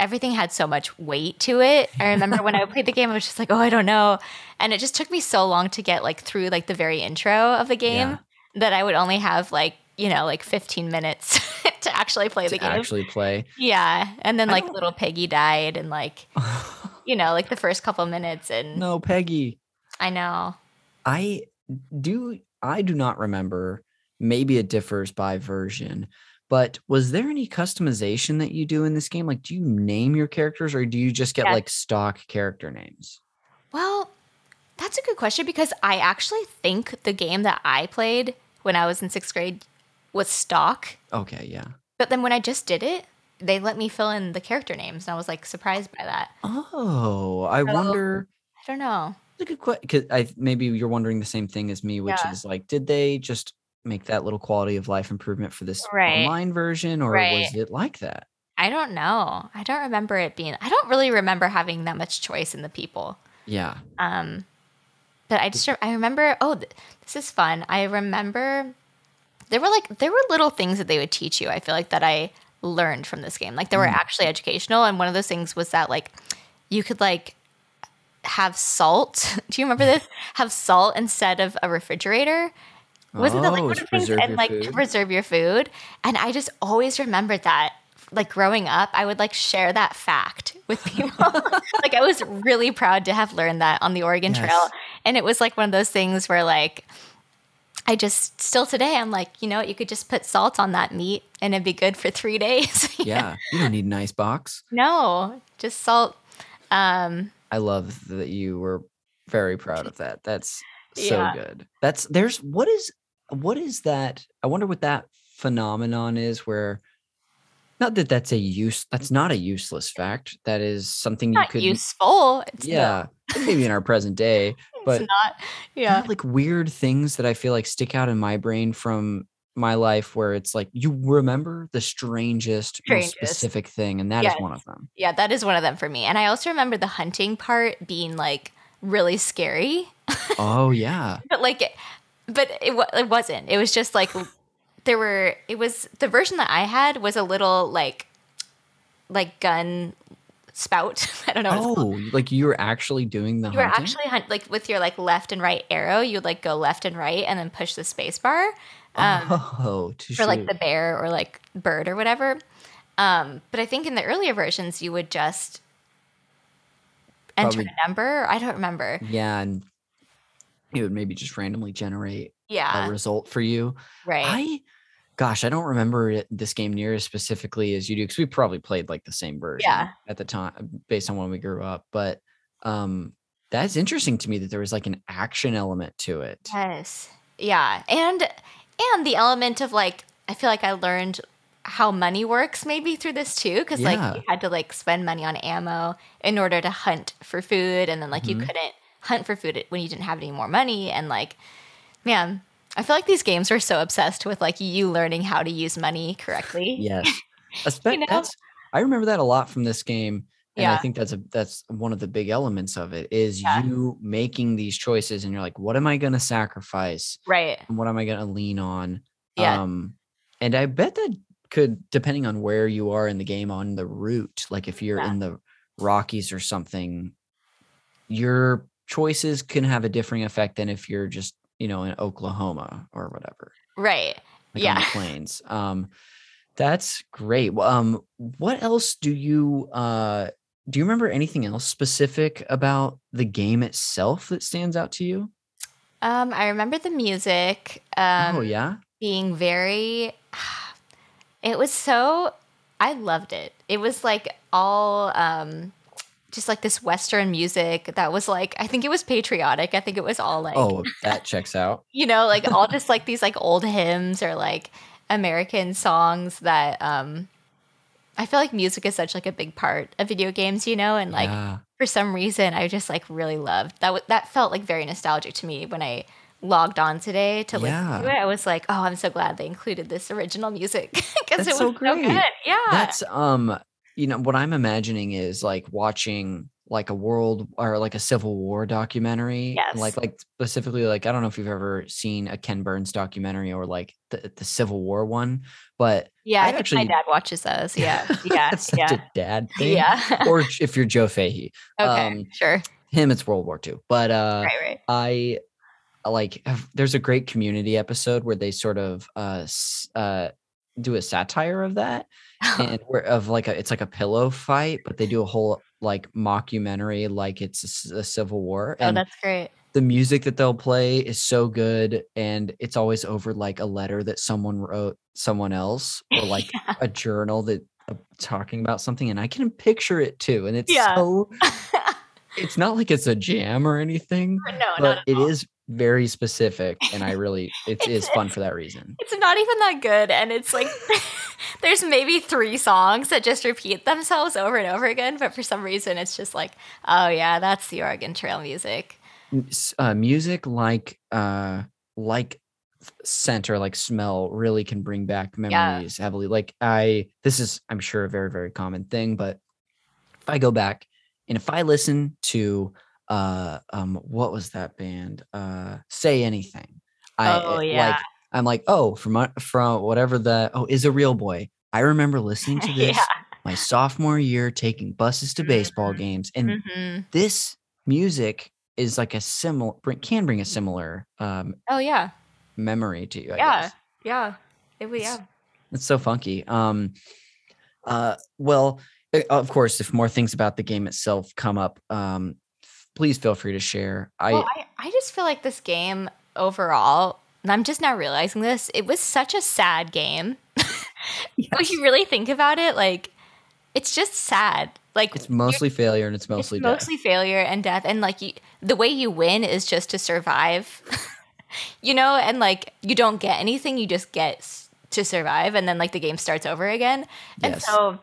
everything had so much weight to it. I remember when I played the game I was just like, "Oh, I don't know." And it just took me so long to get like through like the very intro of the game Yeah. that I would only have like, you know, like 15 minutes <laughs> to actually play the To game. actually play. yeah. And then like little Peggy died and like <laughs> you know, like the first couple minutes and no, Peggy. I know. I do I do not remember. Maybe it differs by version. But was there any customization that you do in this game? Like, do you name your characters or do you just get Yes. like stock character names? Well, that's a good question because I actually think the game that I played when I was in sixth grade was stock. Okay, yeah. But then when I just did it, they let me fill in the character names. And I was like surprised by that. Oh, I wonder. I don't know. That's a good question. Because I maybe you're wondering the same thing as me, which Yeah. is like, did they just make that little quality of life improvement for this Right. online version, or Right. was it like that? I don't know. I don't remember it being, I don't really remember having that much choice in the people. Yeah. Um, but I just, I remember, oh, th- this is fun. I remember there were like, there were little things that they would teach you. I feel like that I learned from this game. Like they were Mm. actually educational. And one of those things was that like you could like have salt. <laughs> Do you remember this? Have salt instead of a refrigerator. Wasn't the Oh, liquid to things and like to preserve your food? And I just always remembered that. Like growing up, I would like share that fact with <laughs> people. like I was really proud to have learned that on the Oregon Yes. Trail. And it was like one of those things where like I just still today I'm like, you know, you could just put salt on that meat and it'd be good for three <laughs> days. yeah, you don't need an ice box. No, just salt. Um, I love that you were very proud of that. That's so Yeah. good. That's there's what is what is that? I wonder what that phenomenon is where not that that's a use that's not a useless fact. That is something you not could useful. It's yeah, maybe in our present day, <laughs> it's but not. Yeah. are, like weird things that I feel like stick out in my brain from my life where it's like you remember the strangest, most Strangest. specific thing, and that is Yes. one of them. Yeah, that is one of them for me. And I also remember the hunting part being like really scary. Oh <laughs> yeah. but like but it, it wasn't. It was just like there were it was the version that i had was a little like like gun spout. <laughs> I don't know what it's called. Oh, like you were actually doing the you were actually hunt like with your like left and right arrow you would like go left and right and then push the space bar um, oh, <laughs> to for like the bear or like bird or whatever. Um but i think in the earlier versions you would just enter Probably- a number. I don't remember. Yeah, and it would maybe just randomly generate yeah a result for you. right I, gosh, I don't remember it, this game near as specifically as you do because we probably played like the same version Yeah. at the time based on when we grew up. But um, that's interesting to me that there was like an action element to it. Yes. Yeah. And and the element of like I feel like I learned how money works maybe through this too cuz Yeah. like you had to like spend money on ammo in order to hunt for food and then like you Mhm. couldn't hunt for food when you didn't have any more money and like man, I feel like these games were so obsessed with like you learning how to use money correctly. <laughs> Yes, <laughs> Espe- know? that's I remember that a lot from this game. And I think that's a that's one of the big elements of it is Yeah. you making these choices and you're like, what am I gonna sacrifice? Right. and what am I going to lean on? Yeah. Um, and I bet that could, depending on where you are in the game on the route, like if you're Yeah. in the Rockies or something, your choices can have a differing effect than if you're just, you know, in Oklahoma or whatever, Right. like on the Yeah. plains. Um, that's great. Um, what else do you, uh, do you remember anything else specific about the game itself that stands out to you? Um I remember the music um oh yeah. being very <sighs> it was so i loved it it was like all um just like this western music that was like i think it was patriotic i think it was all like Oh, that checks out. <laughs> you know like all just like <laughs> these like old hymns or like american songs that um i feel like music is such like a big part of video games you know and like yeah. for some reason I just like really loved that. W- that felt like very nostalgic to me when I logged on today to listen to it. I was like, oh, I'm so glad they included this original music <laughs> because it was so, great. good. Yeah, That's um you know what I'm imagining is like watching like a world or like a Civil War documentary. Yes. Like like specifically like I don't know if you've ever seen a Ken Burns documentary or like the, the Civil War one, but yeah. I I, think actually- my dad watches those. Yeah, <laughs> yeah, that's such yeah, a dad <laughs> thing. yeah. or if you're Joe Fahey, okay, um, sure. him it's World War II. But uh right, right. I like have- there's a great community episode where they sort of uh uh do a satire of that <laughs> and where of like a it's like a pillow fight but they do a whole like mockumentary like it's a civil war oh, that's great. the music that they'll play is so good and it's always over like a letter that someone wrote someone else <laughs> or like a journal that uh, talking about something and i can picture it too and it's Yeah. so <laughs> it's not like it's a jam or anything no, not but at it is very specific and i <laughs> really it is fun for that reason It's not even that good, and it's like <laughs> there's maybe three songs that just repeat themselves over and over again, but for some reason it's just like, oh yeah, that's the Oregon Trail music. Uh, music like uh like scent or like smell really can bring back memories heavily like i this is i'm sure a very very common thing but if i go back and if i listen to uh um what was that band uh say anything i oh, yeah. like i'm like oh from from whatever the oh is a real boy i remember listening to <laughs> this yeah. my sophomore year taking buses to baseball Mhm. games and hmm this music is like a similar can bring a similar um Oh yeah. memory to you I Yeah. guess. Yeah. It was yeah. it's so funky um uh well uh, of course if more things about the game itself come up um please feel free to share i Well, I, I just feel like this game overall I'm just now realizing this. It was such a sad game. <laughs> When you really think about it, like it's just sad. Like It's mostly failure and it's mostly it's death. mostly failure and death, and like you, the way you win is just to survive. <laughs> you know, and like you don't get anything, you just get to survive, and then like the game starts over again. And Yes. so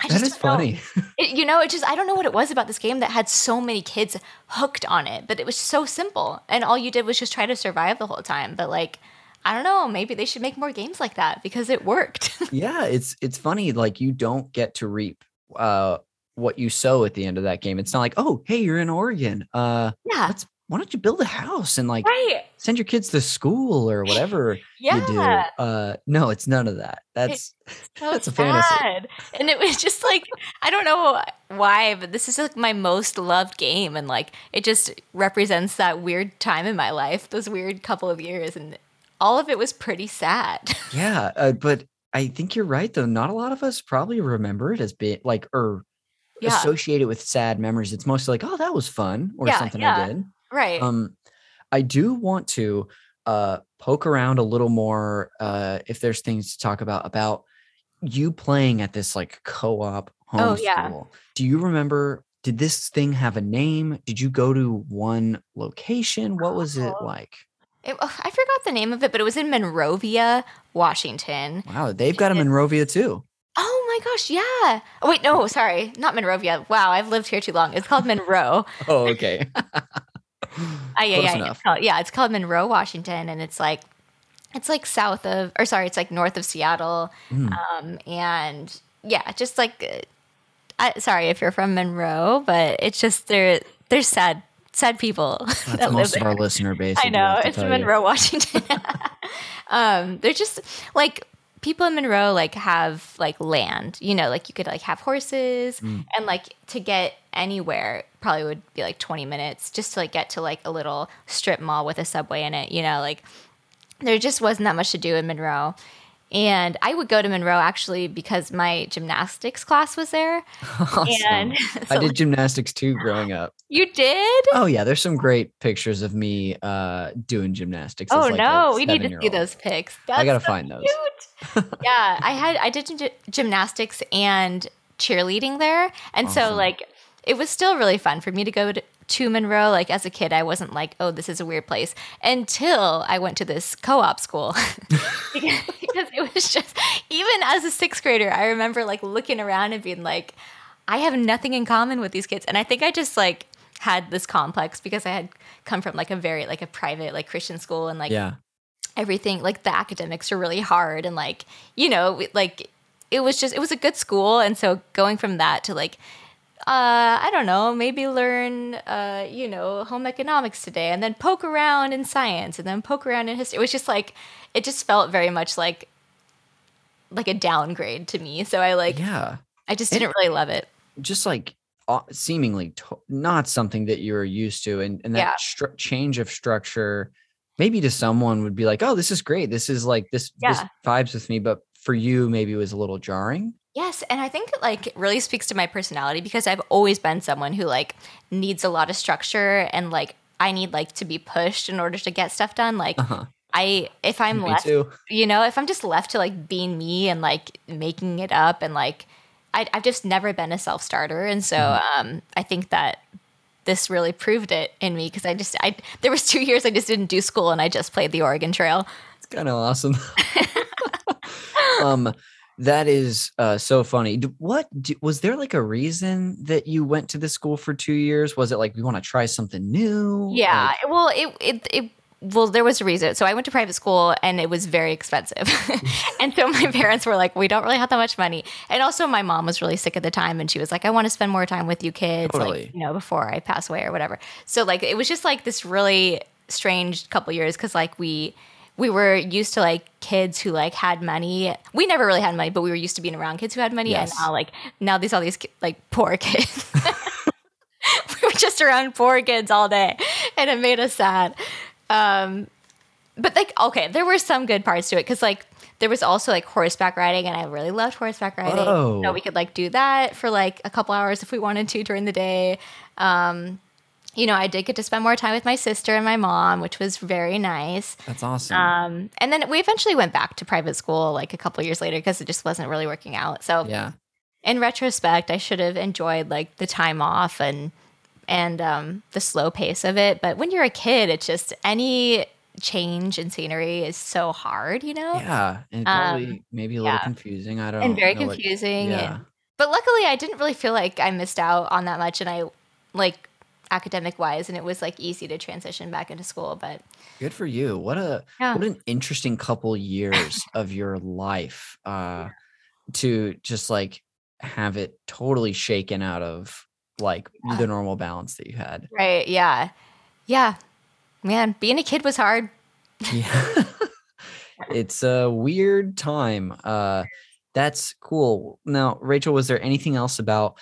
I That just is funny. <laughs> It, you know, it just I don't know what it was about this game that had so many kids hooked on it, but it was so simple, and all you did was just try to survive the whole time. But like, I don't know, maybe they should make more games like that because it worked. <laughs> yeah, it's it's funny. Like you don't get to reap uh what you sow at the end of that game. It's not like, oh, hey, you're in Oregon. Uh yeah, why don't you build a house and like right. Send your kids to school or whatever Yeah, <laughs> you do. Uh no, it's none of that. That's <laughs> so That's a fantasy. sad. And it was just like I don't know why, but this is like my most loved game, and like it just represents that weird time in my life, those weird couple of years, and all of it was pretty sad. yeah, uh, but I think you're right though. Not a lot of us probably remember it as being like or Yeah. associate it with sad memories. It's mostly like, oh, that was fun or Yeah, something yeah. I did. right. Um, I do want to uh poke around a little more uh if there's things to talk about about you playing at this like co-op Oh, homeschool. yeah. Do you remember did this thing have a name? Did you go to one location? What was it Oh. like? It- oh, I forgot the name of it, but it was in Monrovia, Washington. Wow, they've got a Monrovia too. Oh my gosh, yeah. Oh, wait, no, sorry, not Monrovia. Wow, I've lived here too long. It's called Monroe. <laughs> Oh, okay. <laughs> Ah, yeah, Close yeah. It's called, yeah, it's called Monroe, Washington, and it's like it's like south of, or sorry, it's like north of Seattle, Mm. um, and yeah, just like, I, sorry if you're from Monroe, but it's just there. There's sad, sad people <laughs> That's that live most of our listener base. I know it's tell you. Monroe, <laughs> Washington. <laughs> um, they're just like people in Monroe like have like land, you know, like you could like have horses Mm. and like to get anywhere probably would be like 20 minutes just to like get to like a little strip mall with a subway in it, you know, like there just wasn't that much to do in Monroe. And I would go to Monroe actually because my gymnastics class was there. Awesome. And <laughs> <laughs> I so did gymnastics too growing up. you did? Oh yeah, there's some great pictures of me uh doing gymnastics. Oh like, no, we need to see those pics. I gotta so find those. cute. yeah, I had I did gy- gymnastics and cheerleading there, and so like it was still really fun for me to go to, to Monroe. Like as a kid, I wasn't like, oh, this is a weird place until I went to this co-op school because <laughs> because it was just even as a sixth grader, I remember like looking around and being like, I have nothing in common with these kids, and I think I just like had this complex because I had come from like a very like a private like Christian school and like Yeah. everything like the academics are really hard and like you know like it was just it was a good school and so going from that to like uh i don't know maybe learn uh you know home economics today and then poke around in science and then poke around in history it was just like it just felt very much like like a downgrade to me so i like yeah. i just didn't really love it Just like uh, seemingly to- not something that you're used to, and and that Yeah. stru- change of structure, maybe to someone would be like, oh, this is great. This is like this. This vibes with me, but for you, maybe it was a little jarring. Yes, and I think it like really speaks to my personality because I've always been someone who like needs a lot of structure and like I need like to be pushed in order to get stuff done. Like Uh huh. I if I'm Me left, too. you know, if I'm just left to like being me and like making it up and like I, I've just never been a self starter, and so Mm-hmm. um, I think that this really proved it in me because I just I there was two <laughs> years I just didn't do school and I just played the Oregon Trail. It's kind of awesome. <laughs> um, that is uh, so funny. What was there like a reason that you went to the school for two years? Was it like we want to try something new? Yeah. Like, well, it, it, it, well, there was a reason. So I went to private school and it was very expensive. <laughs> and so my <laughs> parents were like, we don't really have that much money. And also my mom was really sick at the time and she was like, I want to spend more time with you kids, Totally. like, you know, before I pass away or whatever. So like, it was just like this really strange couple years because like we, we were used to like kids who like had money. We never really had money, but we were used to being around kids who had money. Yes. And now like, now these, all these like poor kids. <laughs> we were just around poor kids all day and it made us sad um but like okay there were some good parts to it because like there was also like horseback riding and i really loved horseback riding Whoa. so we could like do that for like a couple hours if we wanted to during the day um you know, I did get to spend more time with my sister and my mom, which was very nice. That's awesome. Um, and then we eventually went back to private school like a couple years later because it just wasn't really working out. So yeah. in retrospect, I should have enjoyed like the time off and and um, the slow pace of it. But when you're a kid, it's just any change in scenery is so hard, you know? Yeah. And probably um, maybe a little yeah. confusing. I don't know. And very confusing. What, yeah. And, but luckily I didn't really feel like I missed out on that much and I like academic wise and it was like easy to transition back into school but good for you. What a yeah. what an interesting couple years <laughs> of your life uh to just like have it totally shaken out of like yeah. the normal balance that you had. Right yeah. Yeah. Man being a kid was hard. Yeah. <laughs> It's a weird time uh that's cool. Now rachel was there anything else about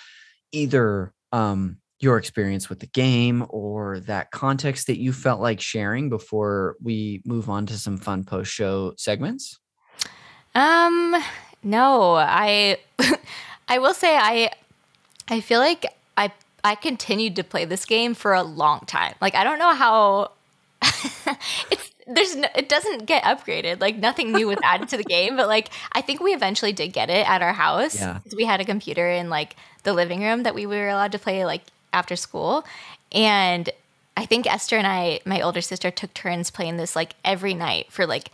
either um your experience with the game or that context that you felt like sharing before we move on to some fun post show segments? Um no, I <laughs> I will say I I feel like I I continued to play this game for a long time. Like I don't know how <laughs> it's there's no, it doesn't get upgraded. Like nothing new was added to the game, but like I think we eventually did get it at our house. Yeah. We had a computer in like the living room that we were allowed to play like after school. And I think Esther and I, my older sister, took turns playing this like every night for like,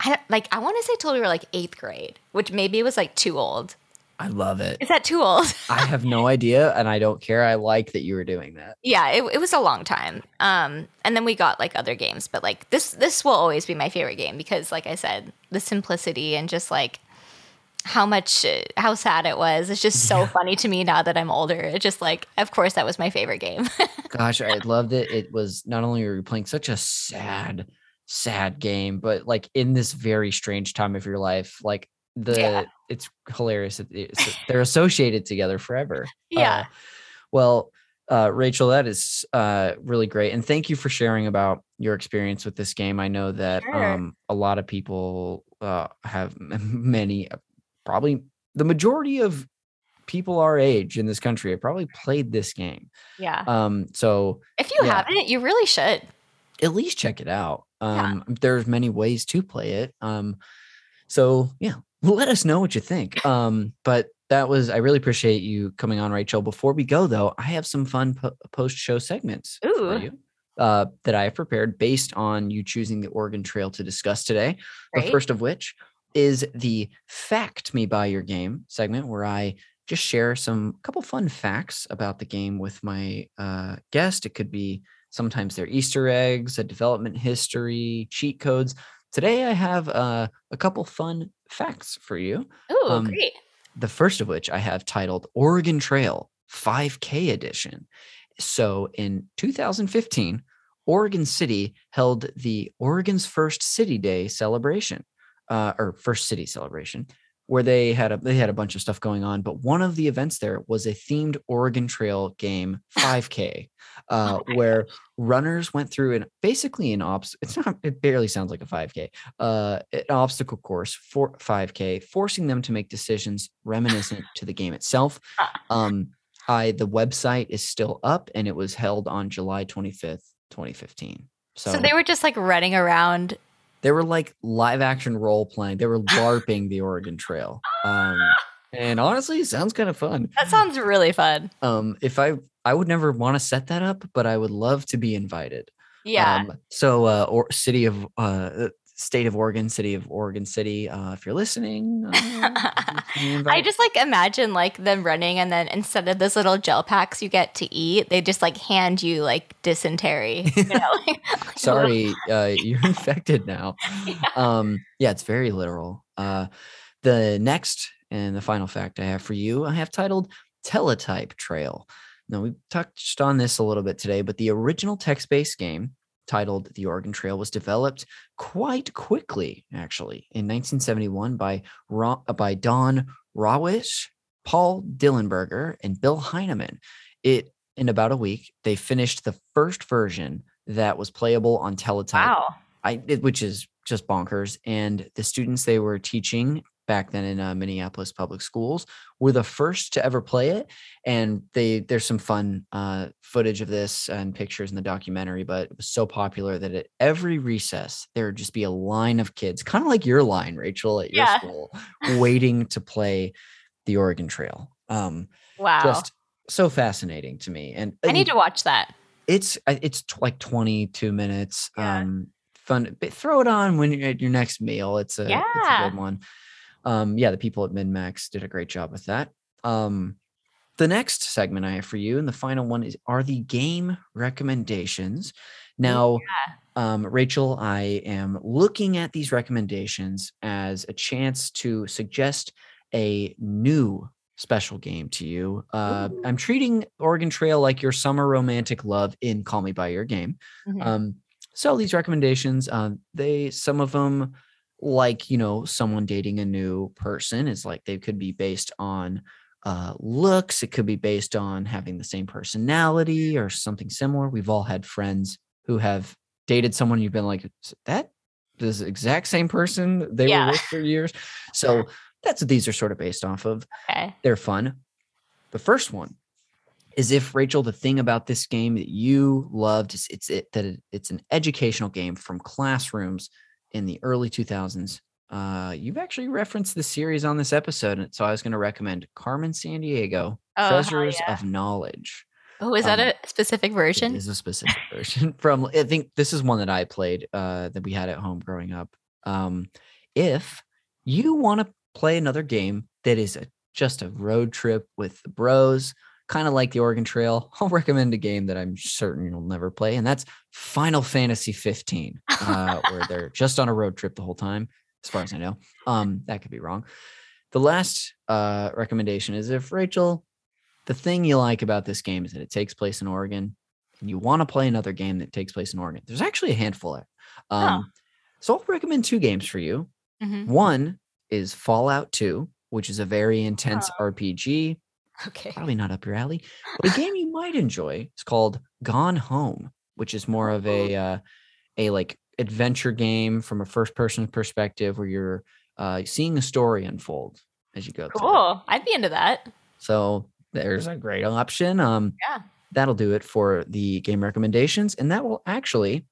I like I want to say till we were like eighth grade, which maybe was like too old. I love it. Is that too old? <laughs> I have no idea, and I don't care. I like that you were doing that. Yeah, it, it was a long time. Um, and then we got like other games, but like this this will always be my favorite game because, like I said, the simplicity and just like how much how sad it was. It's just so yeah. funny to me now that I'm older. It's just like, of course, that was my favorite game. <laughs> Gosh, I loved it. It was not only were you playing such a sad, sad game, but like in this very strange time of your life, like the yeah. it's hilarious. It's, they're associated together forever. <laughs> Yeah. Uh, well, uh, Rachel, that is uh, really great, and thank you for sharing about your experience with this game. I know that sure. um, a lot of people uh, have <laughs> many probably the majority of people our age in this country have probably played this game. Yeah. Um. So if you yeah, haven't, you really should at least check it out. Um. Yeah. There's many ways to play it. Um. So yeah, let us know what you think. <laughs> Um. But that was I really appreciate you coming on, Rachel. Before we go though, I have some fun po- post show segments Ooh. for you. Uh, that I have prepared based on you choosing the Oregon Trail to discuss today. Great. The first of which is the Fact Me By Your Game segment where I just share some couple fun facts about the game with my uh, guest. It could be sometimes their Easter eggs, a development history, cheat codes. Today I have uh, a couple fun facts for you. Oh, um, great. The first of which I have titled Oregon Trail 5K Edition. So in 2015, Oregon City held the Oregon's First City Day celebration uh, or first city celebration where they had a they had a bunch of stuff going on but one of the events there was a themed oregon trail game 5k <laughs> uh, oh where gosh. runners went through an basically an obs it's not it barely sounds like a 5k uh, an obstacle course for 5k forcing them to make decisions reminiscent to the game itself <laughs> um, i the website is still up and it was held on july 25th 2015 so, so they were just like running around they were like live action role playing. They were <laughs> LARPing the Oregon Trail. Um, and honestly, it sounds kind of fun. That sounds really fun. Um, if I I would never want to set that up, but I would love to be invited. Yeah. Um, so, uh, or city of uh, state of Oregon, city of Oregon City. Uh, if you're listening, <laughs> uh, I just like imagine like them running, and then instead of those little gel packs you get to eat, they just like hand you like dysentery. You <laughs> know? <laughs> Sorry, uh, you're infected now. Yeah. Um, yeah, it's very literal. Uh, the next and the final fact I have for you, I have titled Teletype Trail. Now, we touched on this a little bit today, but the original text based game titled The Oregon Trail was developed quite quickly, actually, in 1971 by, Ra- by Don Rawitsch, Paul Dillenberger, and Bill Heinemann. It in about a week, they finished the first version that was playable on teletype. Wow. I, it, which is just bonkers. And the students they were teaching back then in uh, Minneapolis public schools were the first to ever play it. And they there's some fun uh, footage of this and pictures in the documentary, but it was so popular that at every recess there would just be a line of kids, kind of like your line, Rachel, at your Yeah. school, waiting to play the Oregon Trail. Um, Wow. Just so fascinating to me. And I need to watch that. it's uh, it's t- like 22 minutes Yeah. um fun but throw it on when you're at your next meal it's a, it's a Yeah. good one um yeah the people at minmax did a great job with that um the next segment i have for you and the final one is are the game recommendations now um rachel i am looking at these recommendations as a chance to suggest a new special game to you. Uh, I'm treating Oregon Trail like your summer romantic love in Call Me by Your Game. Mhm. Um, so these recommendations, um, they some of them, like you know, someone dating a new person is like they could be based on uh, looks. It could be based on having the same personality or something similar. We've all had friends who have dated someone you've been like "Is that this exact same person they Yeah. were with for years. So that's what these are sort of based off of okay. they're fun. The first one is if Rachel, the thing about this game that you loved is it's it, that it, it's an educational game from classrooms in the early 2000s. Uh, you've actually referenced the series on this episode, and so I was going to recommend Carmen Sandiego, Oh, Treasures yeah. of Knowledge. Oh, is that um, a specific version? is a specific version <laughs> from. I think this is one that I played uh, that we had at home growing up. Um, if you want to play another game that is a, just a road trip with the bros, kind of like the Oregon Trail, <laughs> I'll recommend a game that I'm certain you'll never play, and that's Final Fantasy 15, uh, where <laughs> they're just on a road trip the whole time, as far as I know. Um, that could be wrong. The last uh, recommendation is if Rachel, the thing you like about this game is that it takes place in Oregon, and you want to play another game that takes place in Oregon. There's actually a handful of. Um, So I'll recommend two games for you. Mhm. One is Fallout 2, which is a very intense RPG, Okay. probably not up your alley, but a game you might enjoy. It's called Gone Home, which is more of a uh, a like adventure game from a first person perspective where you're uh, seeing a story unfold as you go. through. Cool. I'd be into that. So there's a great option. Um, Yeah. That'll do it for the game recommendations, and that will actually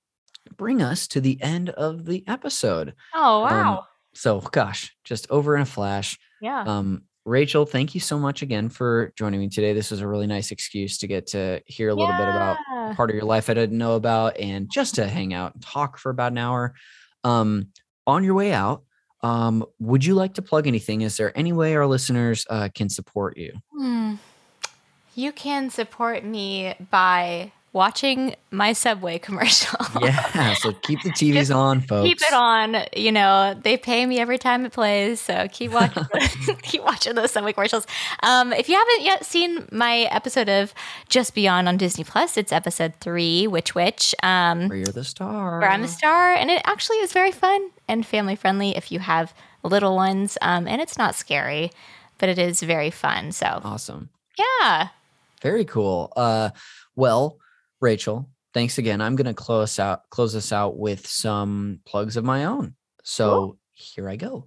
bring us to the end of the episode. Oh, Um, wow. So, gosh, just over in a flash. yeah. Um, Rachel, thank you so much again for joining me today. This was a really nice excuse to get to hear a little bit about part of your life I didn't know about and just to hang out and talk for about an hour. Um, on your way out, um, would you like to plug anything? Is there any way our listeners uh, can support you? Hmm. You can support me by watching my Subway <laughs> commercial. Yeah, so keep the <laughs> TVs Just on, folks. keep it on. You know, they pay me every time it plays, so keep watching. <laughs> keep watching those Subway commercials. Um, if you haven't yet seen my episode of Just Beyond on Disney Plus, it's episode three, Witch Witch. Um, Where you're the star. where I'm the star, and it actually is very fun and family friendly if you have little ones. Um, and it's not scary, but it is very fun. So Awesome. yeah, Very cool. Uh, well, Rachel, thanks again. I'm going to close out close us out with some plugs of my own. So Cool. here I go.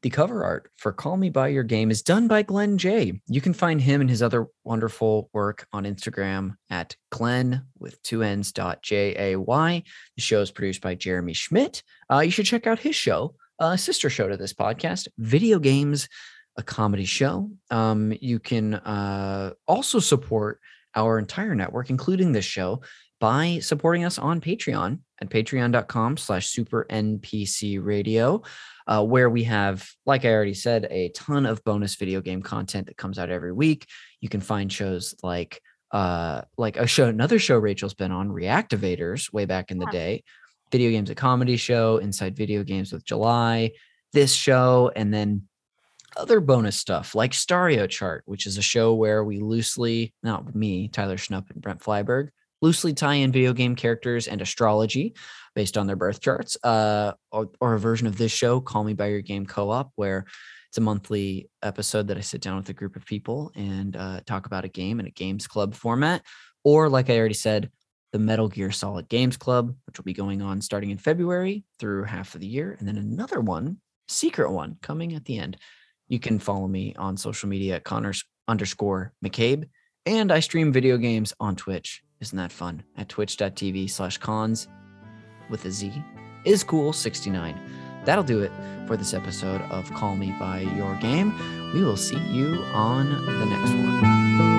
The cover art for Call Me By Your Game is done by Glenn J. You can find him and his other wonderful work on Instagram at Glenn with two N's dot J A Y. The show is produced by Jeremy Schmidt. Uh, you should check out his show, uh, sister show to this podcast, Video Games, a comedy show. Um, you can uh, also support our entire network, including this show, by supporting us on Patreon at patreon.com slash super NPC radio, uh, where we have, like I already said, a ton of bonus video game content that comes out every week. You can find shows like uh like a show another show Rachel's been on Reactivators way back in the day video games a comedy show inside video games with July this show and then other bonus stuff like Stario Chart, which is a show where we loosely, not me, Tyler Schnupp and Brent Flyberg, loosely tie in video game characters and astrology based on their birth charts, uh, or, or a version of this show, Call Me By Your Game Co op, where it's a monthly episode that I sit down with a group of people and uh, talk about a game in a games club format. Or, like I already said, the Metal Gear Solid Games Club, which will be going on starting in February through half of the year. And then another one secret one coming at the end. You can follow me on social media at Connors underscore McCabe. And I stream video games on Twitch. Isn't that fun? At twitch.tv slash cons with a Z is cool 69. That'll do it for this episode of Call Me By Your Game. We will see you on the next one.